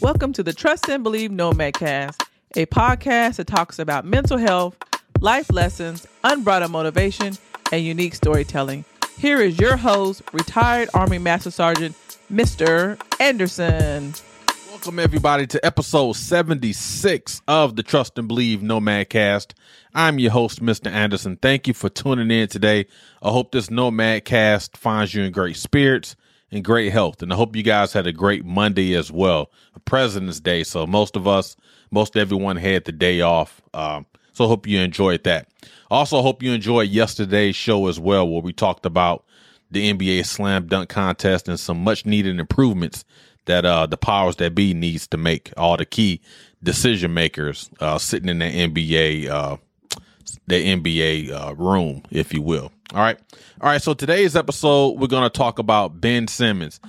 Welcome to the Trust and Believe Nomad Cast, a podcast that talks about mental health, life lessons, unbridled motivation, and unique storytelling. Here is your host, retired Army Master Sergeant Mr. Anderson. Welcome everybody to episode 76 of the Trust and Believe Nomad Cast. I'm your host, Mr. Anderson. Thank you for tuning in today. I hope this Nomad Cast finds you in great spirits and great health. And I hope you guys had a great Monday as well, President's Day. So most of us, most everyone had the day off. Um, so hope you enjoyed that. Also, hope you enjoyed yesterday's show as well, where we talked about the NBA slam dunk contest and some much needed improvements that uh, the powers that be needs to make. All the key decision makers uh, sitting in the NBA uh, the NBA uh, room, if you will. All right. All right. So today's episode, we're going to talk about Ben Simmons.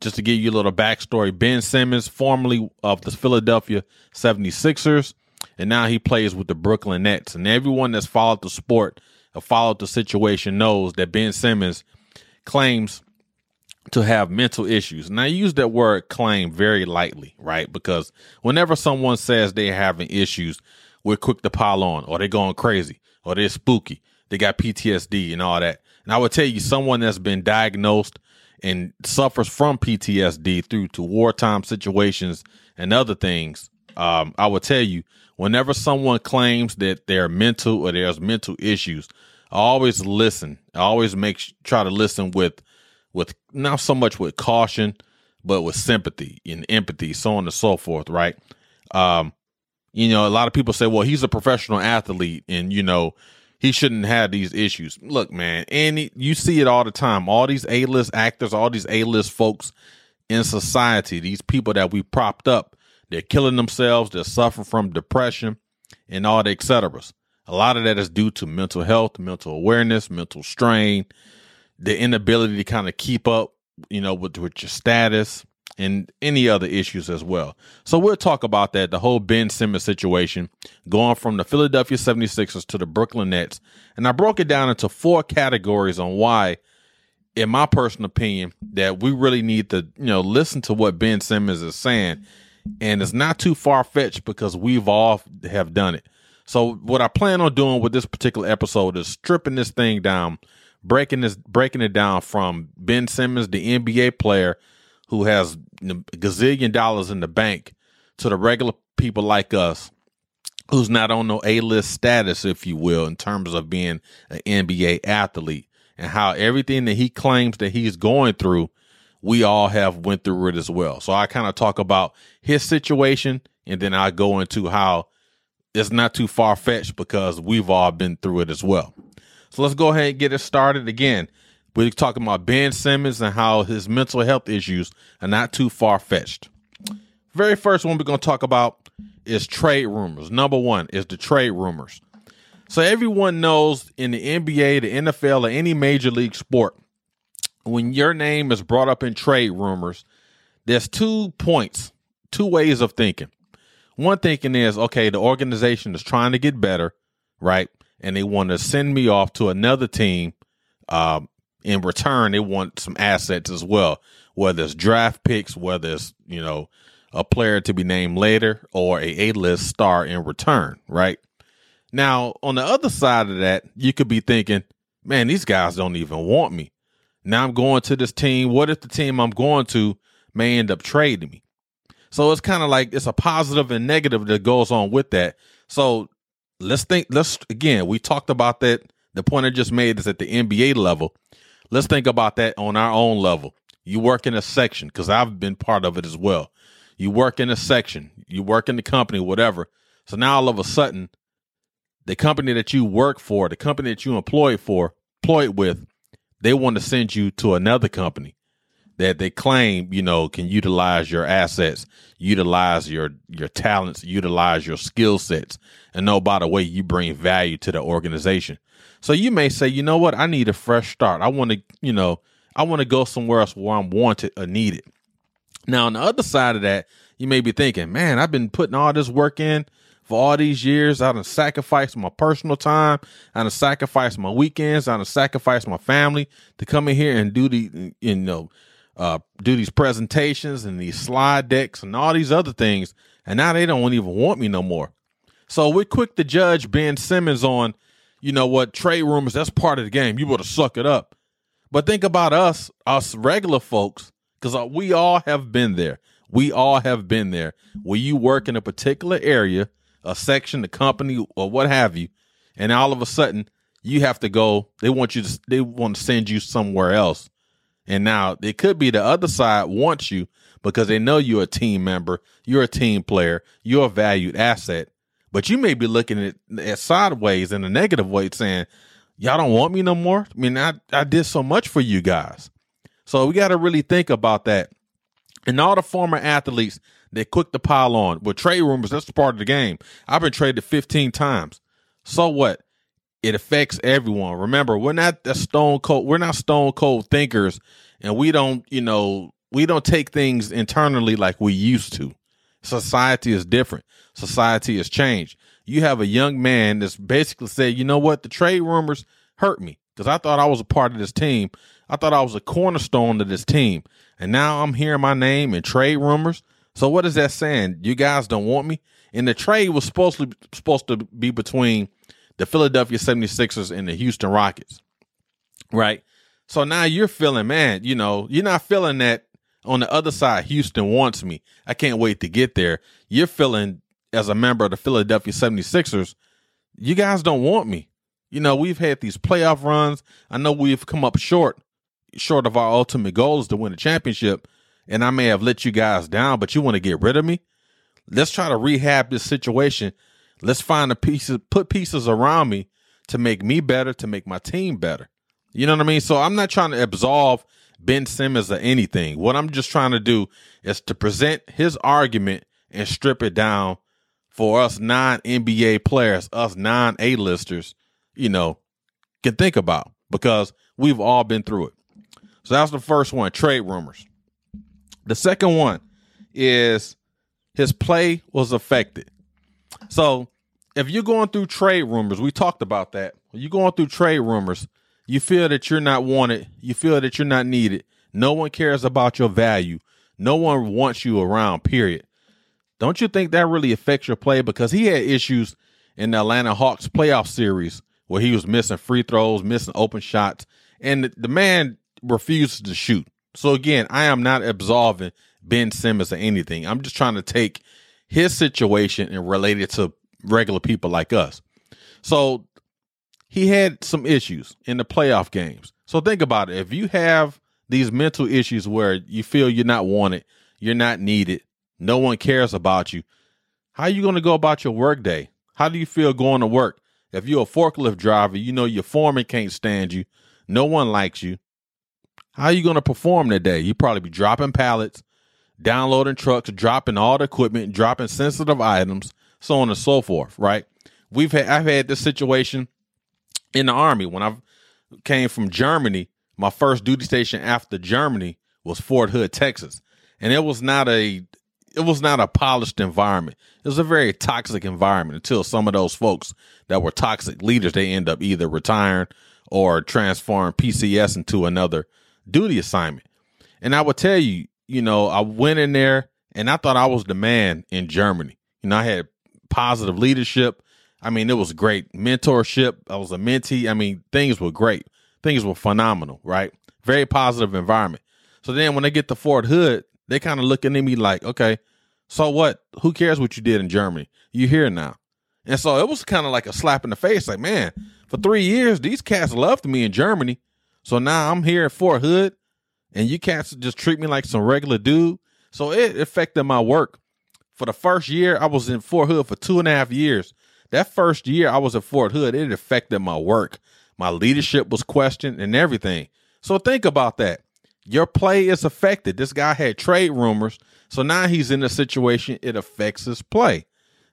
Just to give you a little backstory, Ben Simmons, formerly of the Philadelphia 76ers, and now he plays with the Brooklyn Nets. And everyone that's followed the sport or followed the situation knows that Ben Simmons claims to have mental issues. And I use that word claim very lightly, right? Because whenever someone says they're having issues, we're quick to pile on, or they're going crazy, or they're spooky, they got PTSD and all that. And I would tell you, someone that's been diagnosed and suffers from PTSD through to wartime situations and other things, um, I would tell you, whenever someone claims that they're mental or there's mental issues, I always listen. I always make try to listen with with not so much with caution, but with sympathy and empathy, so on and so forth, right? Um, you know, a lot of people say, well, he's a professional athlete and, you know, he shouldn't have these issues. Look, man, and you see it all the time. All these A list actors, all these A list folks in society, these people that we propped up, they're killing themselves, they're suffering from depression and all the et ceteras. A lot of that is due to mental health, mental awareness, mental strain, the inability to kind of keep up, you know, with, with your status, and any other issues as well. So we'll talk about that, the whole Ben Simmons situation, going from the Philadelphia 76ers to the Brooklyn Nets. And I broke it down into four categories on why, in my personal opinion, that we really need to, you know, listen to what Ben Simmons is saying. And it's not too far fetched because we've all have done it. So what I plan on doing with this particular episode is stripping this thing down, breaking this breaking it down from Ben Simmons, the NBA player, who has gazillion dollars in the bank to the regular people like us who's not on no A-list status, if you will, in terms of being an NBA athlete and how everything that he claims that he's going through, we all have went through it as well. So I kind of talk about his situation and then I go into how it's not too far fetched because we've all been through it as well. So let's go ahead and get it started again. We're talking about Ben Simmons and how his mental health issues are not too far fetched. Very first one we're going to talk about is trade rumors. Number one is the trade rumors. So everyone knows in the NBA, the NFL, or any major league sport, when your name is brought up in trade rumors, there's two points, two ways of thinking. One thinking is, okay, the organization is trying to get better, right? And they want to send me off to another team um, in return, they want some assets as well, whether it's draft picks, whether it's, you know, a player to be named later or a A-list star in return, right? Now, on the other side of that, you could be thinking, man, these guys don't even want me. Now I'm going to this team. What if the team I'm going to may end up trading me? So it's kind of like it's a positive and negative that goes on with that. So let's think, let's again, we talked about that. The point I just made is at the NBA level let's think about that on our own level. You work in a section because I've been part of it as well. You work in a section, you work in the company, whatever. So now all of a sudden, the company that you work for, the company that you employ for, employed with, they want to send you to another company that they claim, you know, can utilize your assets, utilize your your talents, utilize your skill sets. And know by the way, you bring value to the organization. So you may say, you know what, I need a fresh start. I want to, you know, I want to go somewhere else where I'm wanted or needed. Now, on the other side of that, you may be thinking, man, I've been putting all this work in for all these years. I done sacrificed my personal time. I done sacrificed my weekends. I done sacrificed my family to come in here and do the, you know, uh, do these presentations and these slide decks and all these other things. And now they don't even want me no more. So we're quick to judge Ben Simmons on, you know what, trade rumors. That's part of the game. You better suck it up. But think about us, us regular folks, because uh, we all have been there. We all have been there where you work in a particular area, a section, a company, or what have you, and all of a sudden you have to go. They want you to. They want to send you somewhere else, and now it could be the other side wants you because they know you're a team member, you're a team player, you're a valued asset. But you may be looking at, at sideways in a negative way, saying, "Y'all don't want me no more." I mean, I I did so much for you guys, so we got to really think about that. And all the former athletes, they quick to pile on with trade rumors. That's part of the game. I've been traded 15 times. So what? It affects everyone. Remember, we're not the stone cold. We're not stone cold thinkers, and we don't, you know, we don't take things internally like we used to. Society is different. Society has changed. You have a young man that's basically said, you know what, the trade rumors hurt me because I thought I was a part of this team. I thought I was a cornerstone of this team, and now I'm hearing my name in trade rumors. So what is that saying? You guys don't want me? And the trade was supposed to supposed to be between the Philadelphia 76ers and the Houston Rockets. Right? So now you're feeling, man, you know, you're not feeling that on the other side, Houston wants me. I can't wait to get there. You're feeling as a member of the Philadelphia 76ers, you guys don't want me. You know, we've had these playoff runs. I know we've come up short, short of our ultimate goal is to win a championship. And I may have let you guys down, but you want to get rid of me? Let's try to rehab this situation. Let's find the pieces, put pieces around me to make me better, to make my team better. You know what I mean? So I'm not trying to absolve Ben Simmons or anything. What I'm just trying to do is to present his argument and strip it down for us non NBA players, us non A listers, you know, can think about because we've all been through it. So that's the first one trade rumors. The second one is his play was affected. So if you're going through trade rumors, we talked about that. You're going through trade rumors, you feel that you're not wanted, you feel that you're not needed. No one cares about your value. No one wants you around, period. Don't you think that really affects your play? Because he had issues in the Atlanta Hawks playoff series where he was missing free throws, missing open shots, and the man refuses to shoot. So again, I am not absolving Ben Simmons or anything. I'm just trying to take his situation and relate it to regular people like us. So he had some issues in the playoff games. So think about it. If you have these mental issues where you feel you're not wanted, you're not needed, no one cares about you, how are you going to go about your work day? How do you feel going to work? If you're a forklift driver, you know your foreman can't stand you. No one likes you. How are you going to perform today? You probably be dropping pallets, downloading trucks, dropping all the equipment, dropping sensitive items, so on and so forth, right? We've had I've had this situation in the army when I came from Germany. My first duty station after Germany was Fort Hood, Texas, and it was not a it was not a polished environment. It was a very toxic environment until some of those folks that were toxic leaders they end up either retiring or transform PCS into another duty assignment. And I would tell you, you know, I went in there and I thought I was the man in Germany. You know, I had positive leadership. I mean, it was great mentorship. I was a mentee. I mean, things were great. Things were phenomenal, right? Very positive environment. So then when they get to Fort Hood, they kind of looking at me like, okay, so what? Who cares what you did in Germany? You here now. And so it was kind of like a slap in the face, like, man, for three years, these cats loved me in Germany. So now I'm here at Fort Hood and you cats just treat me like some regular dude. So it affected my work. For the first year, I was in Fort Hood for two and a half years. That first year I was at Fort Hood, it affected my work. My leadership was questioned and everything. So think about that. Your play is affected. This guy had trade rumors. So now he's in a situation, it affects his play.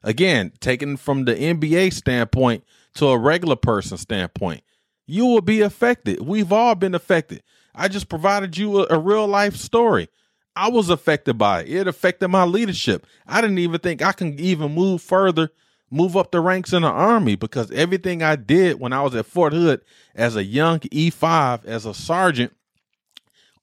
Again, taken from the NBA standpoint to a regular person standpoint, you will be affected. We've all been affected. I just provided you a, a, real life story. I was affected by it. It affected my leadership. I didn't even think I can even move further, move up the ranks in the army because everything I did when I was at Fort Hood as a young E5, as a sergeant,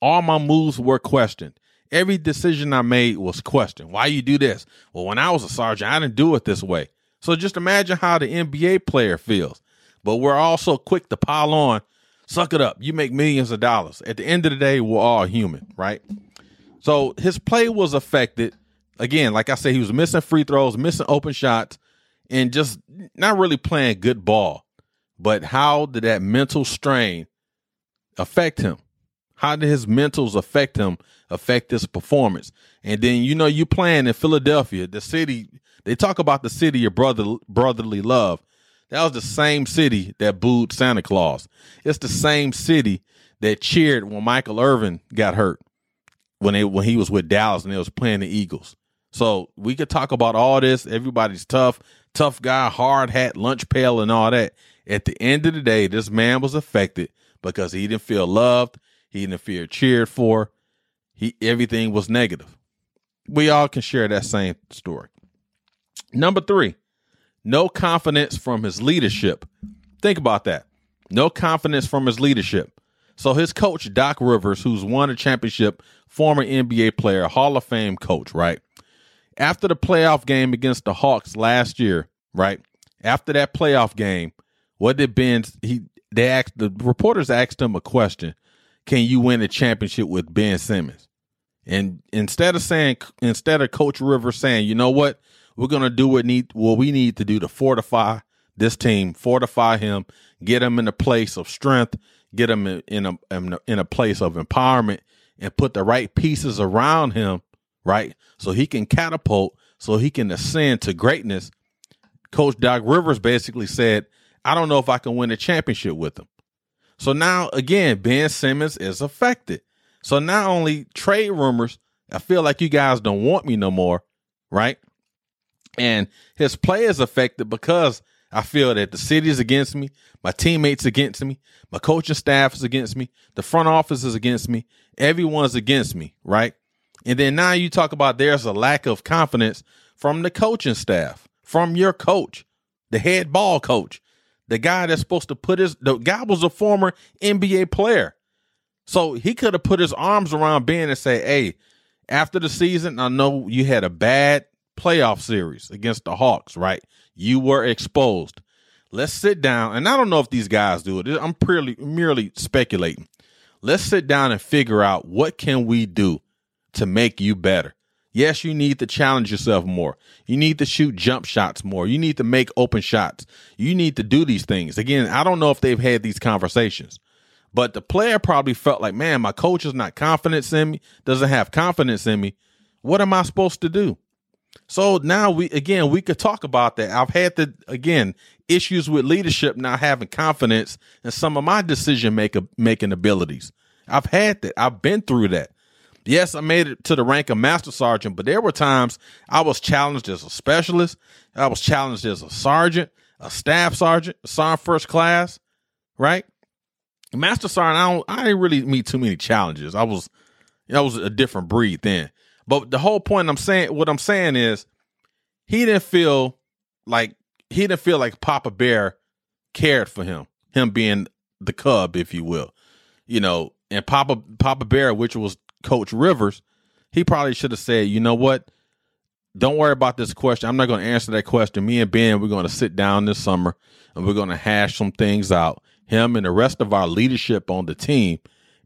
All my moves were questioned. Every decision I made was questioned. Why you do this? Well, when I was a sergeant, I didn't do it this way. So just imagine how the NBA player feels. But we're also quick to pile on, suck it up. You make millions of dollars. At the end of the day, we're all human, right? So his play was affected. Again, like I said, he was missing free throws, missing open shots, and just not really playing good ball. But how did that mental strain affect him? How did his mentals affect him, affect his performance? And then you know you playing in Philadelphia, the city. They talk about the city of brother brotherly love. That was the same city that booed Santa Claus. It's the same city that cheered when Michael Irvin got hurt when they when he was with Dallas and they was playing the Eagles. So we could talk about all this. Everybody's tough, tough guy, hard hat, lunch pail, and all that. At the end of the day, this man was affected because he didn't feel loved, he didn't feel cheered for. He everything was negative. We all can share that same story. Number three, no confidence from his leadership. Think about that. No confidence from his leadership. So his coach, Doc Rivers, who's won a championship, former NBA player, Hall of Fame coach, right? After the playoff game against the Hawks last year, right? After that playoff game, what did Ben he they asked the reporters asked him a question. Can you win a championship with Ben Simmons? And instead of saying instead of Coach Rivers saying, you know what, we're gonna do what need what we need to do to fortify this team, fortify him, get him in a place of strength, get him in, a in a place of empowerment, and put the right pieces around him, right, so he can catapult, so he can ascend to greatness. Coach Doc Rivers basically said, "I don't know if I can win a championship with him." So now again, Ben Simmons is affected. So not only trade rumors, I feel like you guys don't want me no more, right? And his play is affected because I feel that the city is against me, my teammates against me, my coaching staff is against me, the front office is against me, everyone's against me, right? And then now you talk about there's a lack of confidence from the coaching staff, from your coach, the head ball coach, the guy that's supposed to put his the guy was a former NBA player. So he could have put his arms around Ben and say, Hey, after the season, I know you had a bad playoff series against the Hawks, right? You were exposed. Let's sit down, and I don't know if these guys do it. I'm purely merely speculating. Let's sit down and figure out what can we do to make you better. Yes, you need to challenge yourself more. You need to shoot jump shots more. You need to make open shots. You need to do these things. Again, I don't know if they've had these conversations, but the player probably felt like, man, my coach is not confident in me, doesn't have confidence in me. What am I supposed to do? So now we again we could talk about that. I've had the again issues with leadership not having confidence in some of my decision making abilities. I've had that. I've been through that. Yes, I made it to the rank of master sergeant, but there were times I was challenged as a specialist. I was challenged as a sergeant, a staff sergeant, a sergeant first class, right? Master sergeant, I don't, I didn't really meet too many challenges. I was, I was a different breed then. But the whole point I'm saying, what I'm saying is, he didn't feel like he didn't feel like Papa Bear cared for him, him being the cub, if you will, you know. And Papa Papa Bear, which was Coach Rivers, he probably should have said, you know what? Don't worry about this question. I'm not going to answer that question. Me and Ben, we're going to sit down this summer and we're going to hash some things out. Him and the rest of our leadership on the team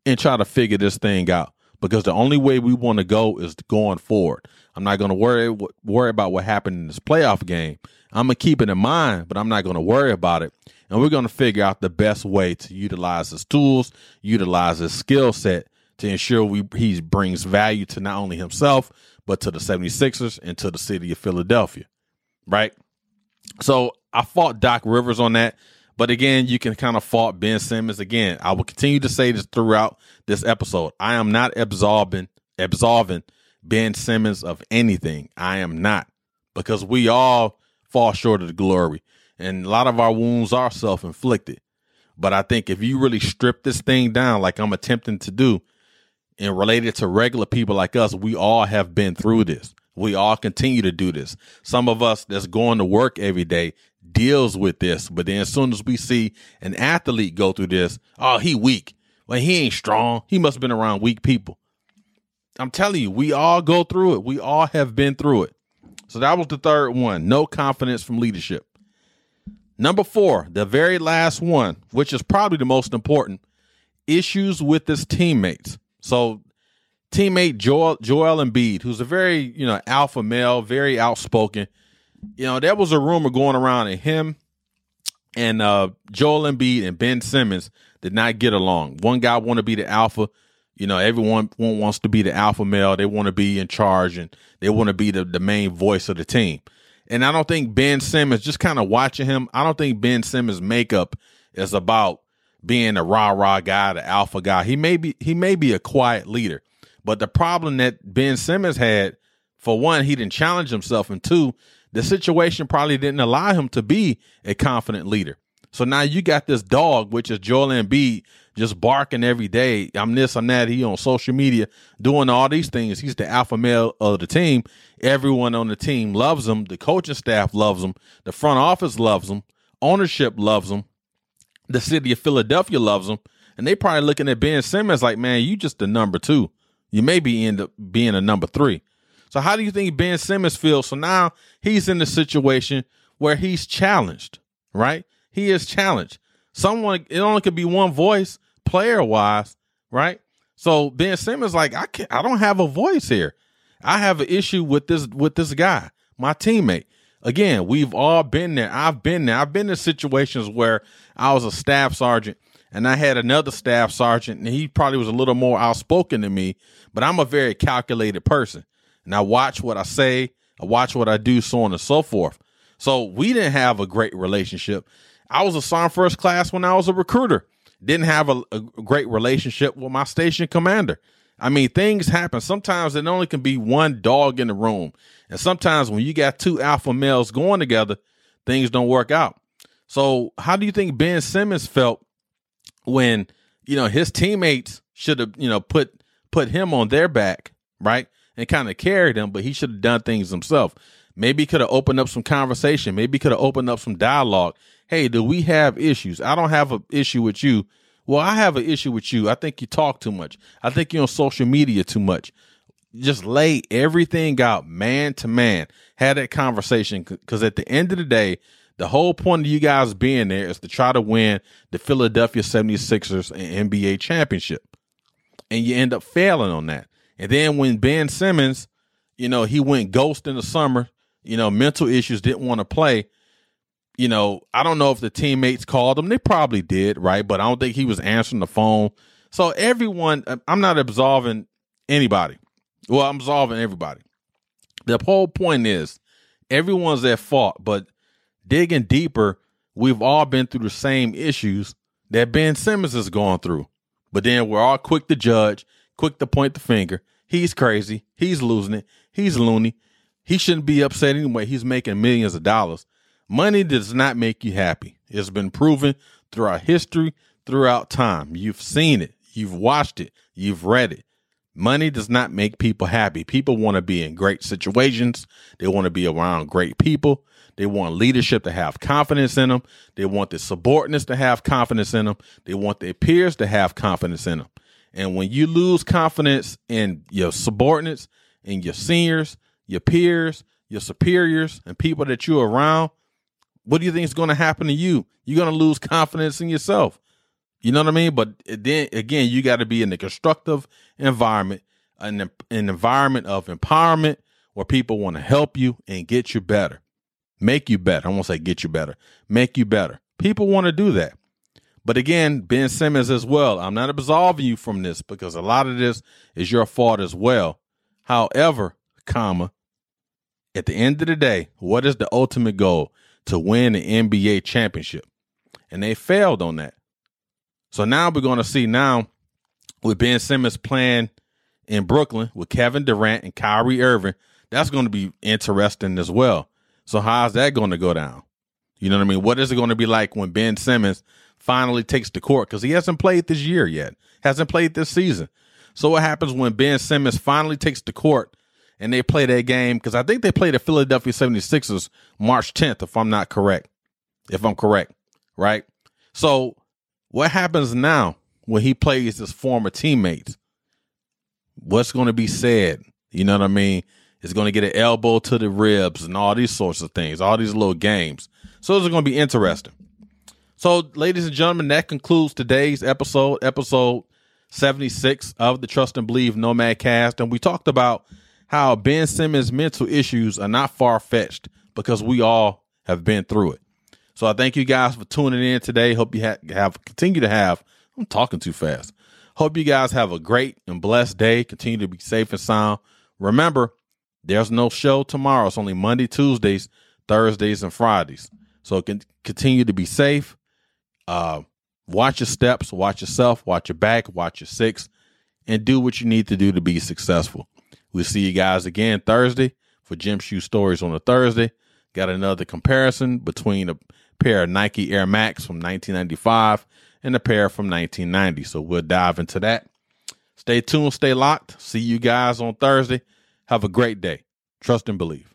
and try to figure this thing out because the only way we want to go is going forward. I'm not going to worry worry about what happened in this playoff game. I'm gonna keep it in mind, but I'm not going to worry about it. And we're going to figure out the best way to utilize his tools, utilize his skill set to ensure we he brings value to not only himself but to the 76ers and to the city of Philadelphia. Right? So I fought Doc Rivers on that. But again, you can kind of fault Ben Simmons. Again, I will continue to say this throughout this episode. I am not absolving absolving Ben Simmons of anything. I am not because we all fall short of the glory, and a lot of our wounds are self inflicted. But I think if you really strip this thing down, like I'm attempting to do, and related to regular people like us, we all have been through this. We all continue to do this. Some of us that's going to work every day deals with this. But then as soon as we see an athlete go through this, oh, he weak. well, he ain't strong. He must have been around weak people. I'm telling you, we all go through it. We all have been through it. So that was the third one. No confidence from leadership. Number four, the very last one, which is probably the most important, issues with his teammates. So teammate Joel Joel Embiid, who's a very, you know, alpha male, very outspoken. You know, there was a rumor going around that him and uh Joel Embiid and Ben Simmons did not get along. One guy want to be the alpha, you know, everyone wants to be the alpha male. They want to be in charge and they want to be the, the main voice of the team. And I don't think Ben Simmons, just kind of watching him, I don't think Ben Simmons' makeup is about being a rah rah guy, the alpha guy. He may be he may be a quiet leader, but the problem that Ben Simmons had, for one, he didn't challenge himself, and two, the situation probably didn't allow him to be a confident leader. So now you got this dog, which is Joel Embiid, just barking every day. I'm this, I'm that. He on social media doing all these things. He's the alpha male of the team. Everyone on the team loves him. The coaching staff loves him. The front office loves him. Ownership loves him. The city of Philadelphia loves him. And they probably looking at Ben Simmons like, man, you just the number two. You maybe end up being a number three. So how do you think Ben Simmons feels? So now he's in the situation where he's challenged, right? He is challenged. Someone, it only could be one voice, player wise, right? So Ben Simmons, like, I can't, I don't have a voice here. I have an issue with this with this guy, my teammate. Again, we've all been there. I've been there. I've been in situations where I was a staff sergeant and I had another staff sergeant, and he probably was a little more outspoken than me, but I'm a very calculated person. And I watch what I say, I watch what I do, so on and so forth. So we didn't have a great relationship. I was a sergeant first class when I was a recruiter. Didn't have a, a great relationship with my station commander. I mean, things happen. Sometimes it only can be one dog in the room. And sometimes when you got two alpha males going together, things don't work out. So how do you think Ben Simmons felt when, you know, his teammates should have, you know, put put him on their back, right? And kind of carried him, but he should have done things himself. Maybe could have opened up some conversation. Maybe could have opened up some dialogue hey, do we have issues? I don't have an issue with you. Well, I have an issue with you. I think you talk too much. I think you're on social media too much. Just lay everything out man to man. Have that conversation because at the end of the day, the whole point of you guys being there is to try to win the Philadelphia 76ers and NBA championship. And you end up failing on that. And then when Ben Simmons, you know, he went ghost in the summer, you know, mental issues, didn't want to play you know, I don't know if the teammates called him. They probably did, right? But I don't think he was answering the phone. So everyone, uh, I'm not absolving anybody. Well, I'm absolving everybody. The whole point is everyone's at fault, but digging deeper, we've all been through the same issues that Ben Simmons is going through. But then we're all quick to judge, quick to point the finger. He's crazy. He's losing it. He's loony. He shouldn't be upset anyway. He's making millions of dollars. Money does not make you happy. It's been proven throughout history, throughout time. You've seen it, you've watched it, you've read it. Money does not make people happy. People want to be in great situations. They want to be around great people. They want leadership to have confidence in them. They want the subordinates to have confidence in them. They want their peers to have confidence in them. And when you lose confidence in your subordinates and your seniors, your peers, your superiors, and people that you're around, what do you think is going to happen to you? You're going to lose confidence in yourself. You know what I mean? But then again, you got to be in a constructive environment, an, an environment of empowerment where people want to help you and get you better, make you better. I won't say get you better, make you better. People want to do that. But again, Ben Simmons as well. I'm not absolving you from this because a lot of this is your fault as well. However, comma, at the end of the day, what is the ultimate goal? To win the NBA championship. And they failed on that. So now we're going to see now with Ben Simmons playing in Brooklyn with Kevin Durant and Kyrie Irving, that's going to be interesting as well. So how's that going to go down? You know what I mean? What is it going to be like when Ben Simmons finally takes the court? Because he hasn't played this year yet, hasn't played this season. So what happens when Ben Simmons finally takes the court and they play that game because I think they play the Philadelphia 76ers March 10th, if I'm not correct. If I'm correct, right? So what happens now when he plays his former teammates. What's going to be said? You know what I mean? Is going to get an elbow to the ribs and all these sorts of things, all these little games. So it's going to be interesting. So, ladies and gentlemen, that concludes today's episode, episode 76 of the Trust and Believe Nomad Cast. And we talked about how Ben Simmons' mental issues are not far fetched because we all have been through it. So I thank you guys for tuning in today. Hope you ha- have continue to have. I'm talking too fast. Hope you guys have a great and blessed day. Continue to be safe and sound. Remember, there's no show tomorrow. It's only Monday, Tuesdays, Thursdays, and Fridays. So can continue to be safe. Uh, watch your steps, watch yourself, watch your back, watch your six, and do what you need to do to be successful. We'll see you guys again Thursday for Gym Shoe Stories on a Thursday. Got another comparison between a pair of Nike Air Max from 1995 and a pair from 1990. So we'll dive into that. Stay tuned, stay locked. See you guys on Thursday. Have a great day. Trust and believe.